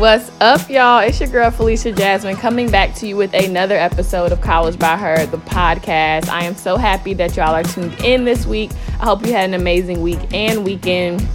What's up, y'all? It's your girl Felicia Jasmine coming back to you with another episode of College by Her, the podcast. I am so happy that y'all are tuned in this week. I hope you had an amazing week and weekend.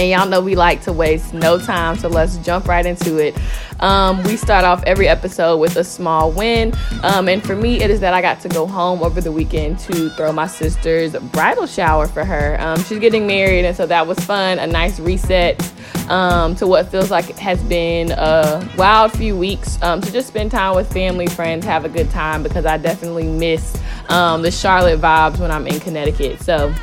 And y'all know we like to waste no time, so let's jump right into it. Um, we start off every episode with a small win. Um, and for me, it is that I got to go home over the weekend to throw my sister's bridal shower for her. Um, she's getting married, and so that was fun, a nice reset um, to what feels like has been a wild few weeks um, to just spend time with family, friends, have a good time because I definitely miss um, the Charlotte vibes when I'm in Connecticut. So,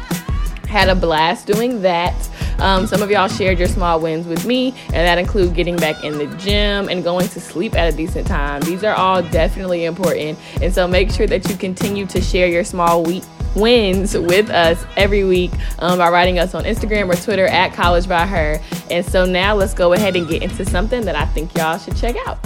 had a blast doing that. Um, some of y'all shared your small wins with me, and that include getting back in the gym and going to sleep at a decent time. These are all definitely important, and so make sure that you continue to share your small week wins with us every week um, by writing us on Instagram or Twitter at College by Her. And so now let's go ahead and get into something that I think y'all should check out.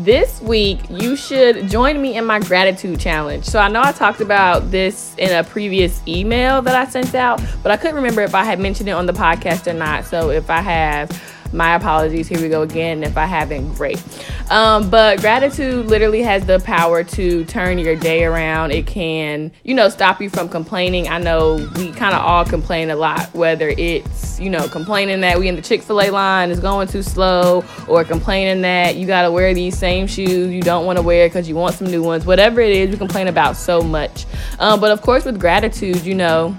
This week, you should join me in my gratitude challenge. So, I know I talked about this in a previous email that I sent out, but I couldn't remember if I had mentioned it on the podcast or not. So, if I have, my apologies. Here we go again. If I haven't, great. Um, but gratitude literally has the power to turn your day around. It can, you know, stop you from complaining. I know we kind of all complain a lot, whether it's, you know, complaining that we in the Chick fil A line is going too slow, or complaining that you got to wear these same shoes you don't want to wear because you want some new ones. Whatever it is, we complain about so much. Um, but of course, with gratitude, you know,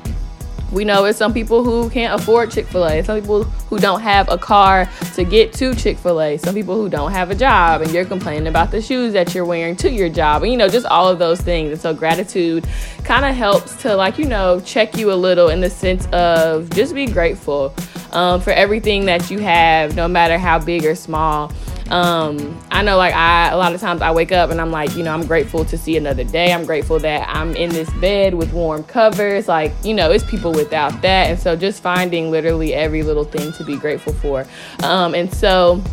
we know it's some people who can't afford Chick fil A, some people who don't have a car to get to Chick fil A, some people who don't have a job, and you're complaining about the shoes that you're wearing to your job, and you know, just all of those things. And so, gratitude kind of helps to, like, you know, check you a little in the sense of just be grateful um, for everything that you have, no matter how big or small. Um, I know like I a lot of times I wake up and I'm like, you know, I'm grateful to see another day. I'm grateful that I'm in this bed with warm covers. Like, you know, it's people without that. And so just finding literally every little thing to be grateful for. Um, and so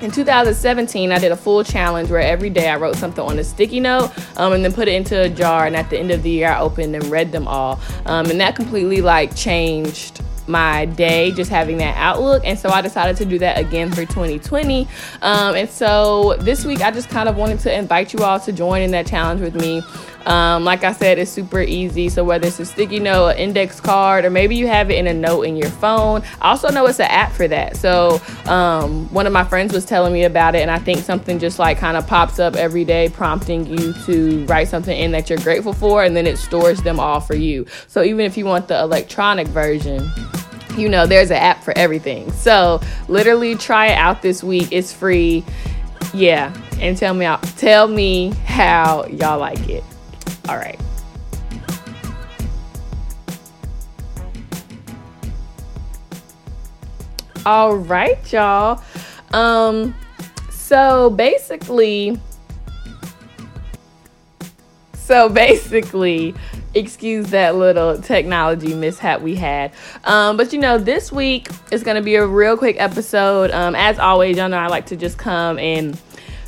in 2017, I did a full challenge where every day I wrote something on a sticky note um, and then put it into a jar. And at the end of the year, I opened and read them all. Um, and that completely like changed my day, just having that outlook. And so I decided to do that again for 2020. Um, and so this week, I just kind of wanted to invite you all to join in that challenge with me. Um, like I said, it's super easy. So whether it's a sticky note, an index card, or maybe you have it in a note in your phone. I also know it's an app for that. So um, one of my friends was telling me about it, and I think something just like kind of pops up every day, prompting you to write something in that you're grateful for, and then it stores them all for you. So even if you want the electronic version, you know, there's an app for everything. So literally try it out this week. It's free. Yeah, and tell me tell me how y'all like it. All right. All right, y'all. Um so basically so basically excuse that little technology mishap we had. Um, but you know, this week is going to be a real quick episode. Um, as always, y'all know I like to just come and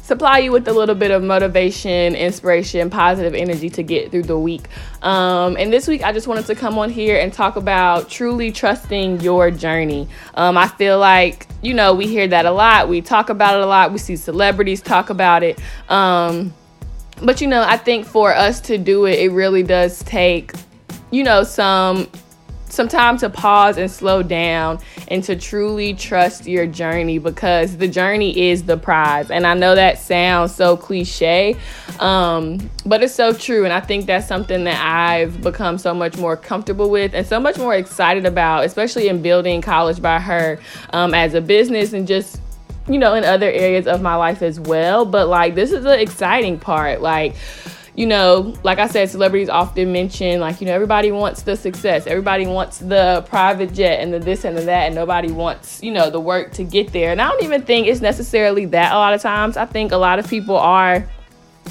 supply you with a little bit of motivation, inspiration, positive energy to get through the week. Um, and this week, I just wanted to come on here and talk about truly trusting your journey. Um, I feel like, you know, we hear that a lot, we talk about it a lot, we see celebrities talk about it. Um, but you know, I think for us to do it, it really does take, you know, some some time to pause and slow down and to truly trust your journey because the journey is the prize. And I know that sounds so cliche, um, but it's so true. And I think that's something that I've become so much more comfortable with and so much more excited about, especially in building College by Her um, as a business and just you know, in other areas of my life as well. But like, this is the exciting part. Like, you know, like I said, celebrities often mention, like, you know, everybody wants the success, everybody wants the private jet and the this and the that, and nobody wants, you know, the work to get there. And I don't even think it's necessarily that a lot of times. I think a lot of people are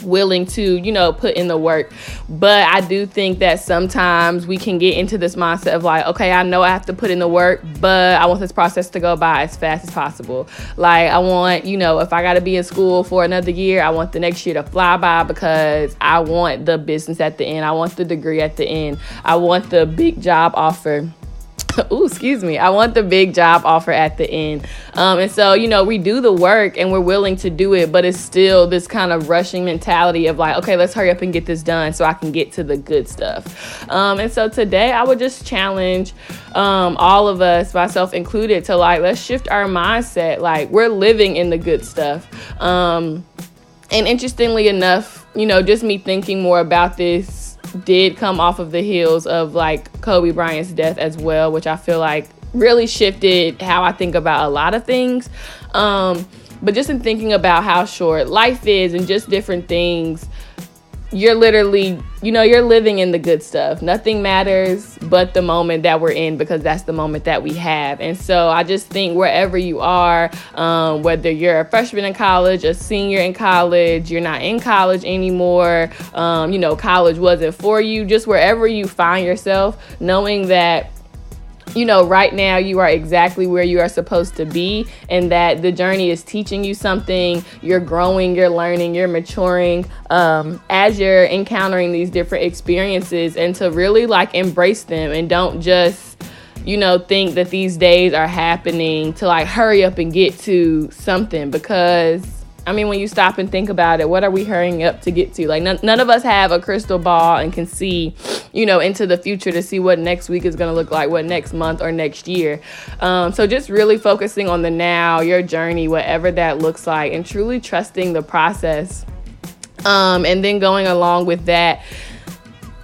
willing to, you know, put in the work. But I do think that sometimes we can get into this mindset of like, okay, I know I have to put in the work, but I want this process to go by as fast as possible. Like, I want, you know, if I got to be in school for another year, I want the next year to fly by because I want the business at the end. I want the degree at the end. I want the big job offer ooh, excuse me. I want the big job offer at the end. Um, and so, you know, we do the work and we're willing to do it, but it's still this kind of rushing mentality of like, okay, let's hurry up and get this done so I can get to the good stuff. Um, and so today I would just challenge um, all of us, myself included, to like, let's shift our mindset. Like, we're living in the good stuff. Um, and interestingly enough, you know, just me thinking more about this did come off of the heels of like Kobe Bryant's death as well, which I feel like really shifted how I think about a lot of things. Um, but just in thinking about how short life is and just different things, you're literally, you know, you're living in the good stuff. Nothing matters but the moment that we're in because that's the moment that we have. And so I just think wherever you are, um, whether you're a freshman in college, a senior in college, you're not in college anymore, um, you know, college wasn't for you, just wherever you find yourself, knowing that you know, right now you are exactly where you are supposed to be, and that the journey is teaching you something. You're growing, you're learning, you're maturing um, as you're encountering these different experiences, and to really like embrace them and don't just you know, think that these days are happening to like hurry up and get to something because I mean, when you stop and think about it, what are we hurrying up to get to? Like, none, none of us have a crystal ball and can see, you know, into the future to see what next week is going to look like, what next month or next year. Um, so, just really focusing on the now, your journey, whatever that looks like, and truly trusting the process. Um, and then going along with that,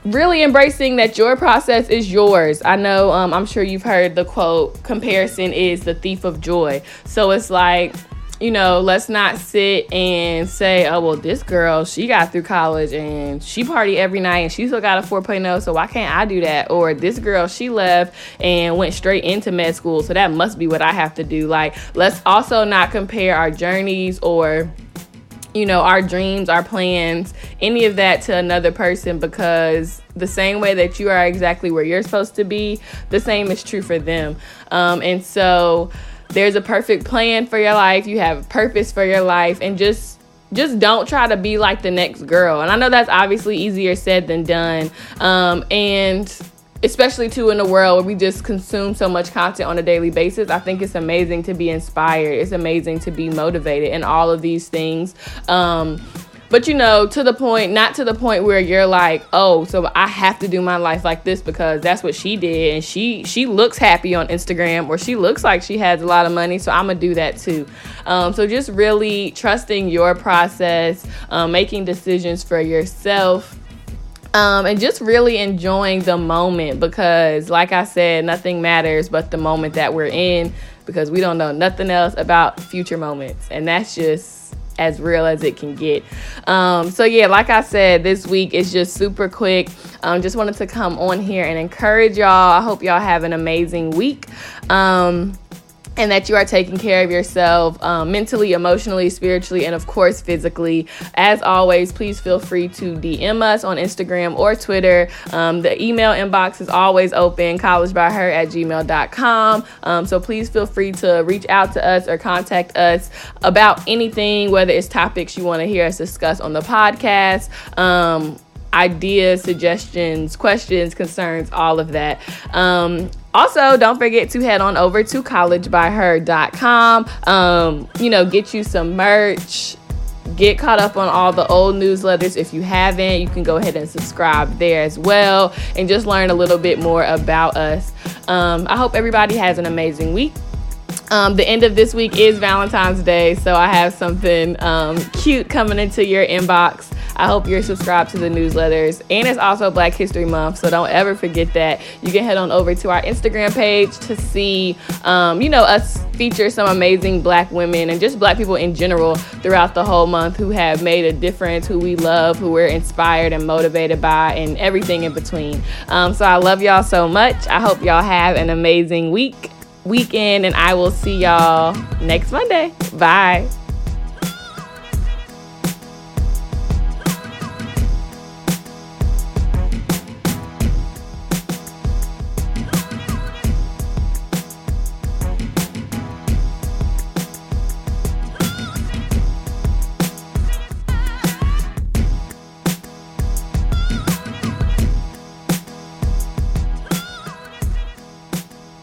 really embracing that your process is yours. I know, um, I'm sure you've heard the quote, comparison is the thief of joy. So, it's like, you know, let's not sit and say, oh, well, this girl, she got through college and she party every night and she still got a 4.0, so why can't I do that? Or this girl, she left and went straight into med school, so that must be what I have to do. Like, let's also not compare our journeys or you know, our dreams, our plans, any of that to another person because the same way that you are exactly where you're supposed to be, the same is true for them. Um, and so, there's a perfect plan for your life, you have a purpose for your life, and just just don't try to be like the next girl. And I know that's obviously easier said than done. Um, and especially too in a world where we just consume so much content on a daily basis, I think it's amazing to be inspired. It's amazing to be motivated and all of these things. Um, but you know, to the point, not to the point where you're like, oh, so I have to do my life like this because that's what she did, and she she looks happy on Instagram, or she looks like she has a lot of money, so I'm gonna do that too. Um, so just really trusting your process, um, making decisions for yourself. Um, and just really enjoying the moment because, like I said, nothing matters but the moment that we're in because we don't know nothing else about future moments. And that's just as real as it can get. Um, so, yeah, like I said, this week is just super quick. Um, just wanted to come on here and encourage y'all. I hope y'all have an amazing week. Um, and that you are taking care of yourself um, mentally, emotionally, spiritually, and of course, physically. As always, please feel free to DM us on Instagram or Twitter. Um, the email inbox is always open, collegebyher at gmail.com. Um, so please feel free to reach out to us or contact us about anything, whether it's topics you want to hear us discuss on the podcast um, ideas, suggestions, questions, concerns, all of that. Um, also, don't forget to head on over to collegebyher.com. Um, you know, get you some merch. Get caught up on all the old newsletters. If you haven't, you can go ahead and subscribe there as well and just learn a little bit more about us. Um, I hope everybody has an amazing week. Um, the end of this week is Valentine's Day, so I have something um, cute coming into your inbox. I hope you're subscribed to the newsletters. And it's also Black History Month, so don't ever forget that. You can head on over to our Instagram page to see, um, you know, us feature some amazing black women and just black people in general throughout the whole month who have made a difference, who we love, who we're inspired and motivated by, and everything in between. Um, so I love y'all so much. I hope y'all have an amazing week weekend, and I will see y'all next Monday. Bye.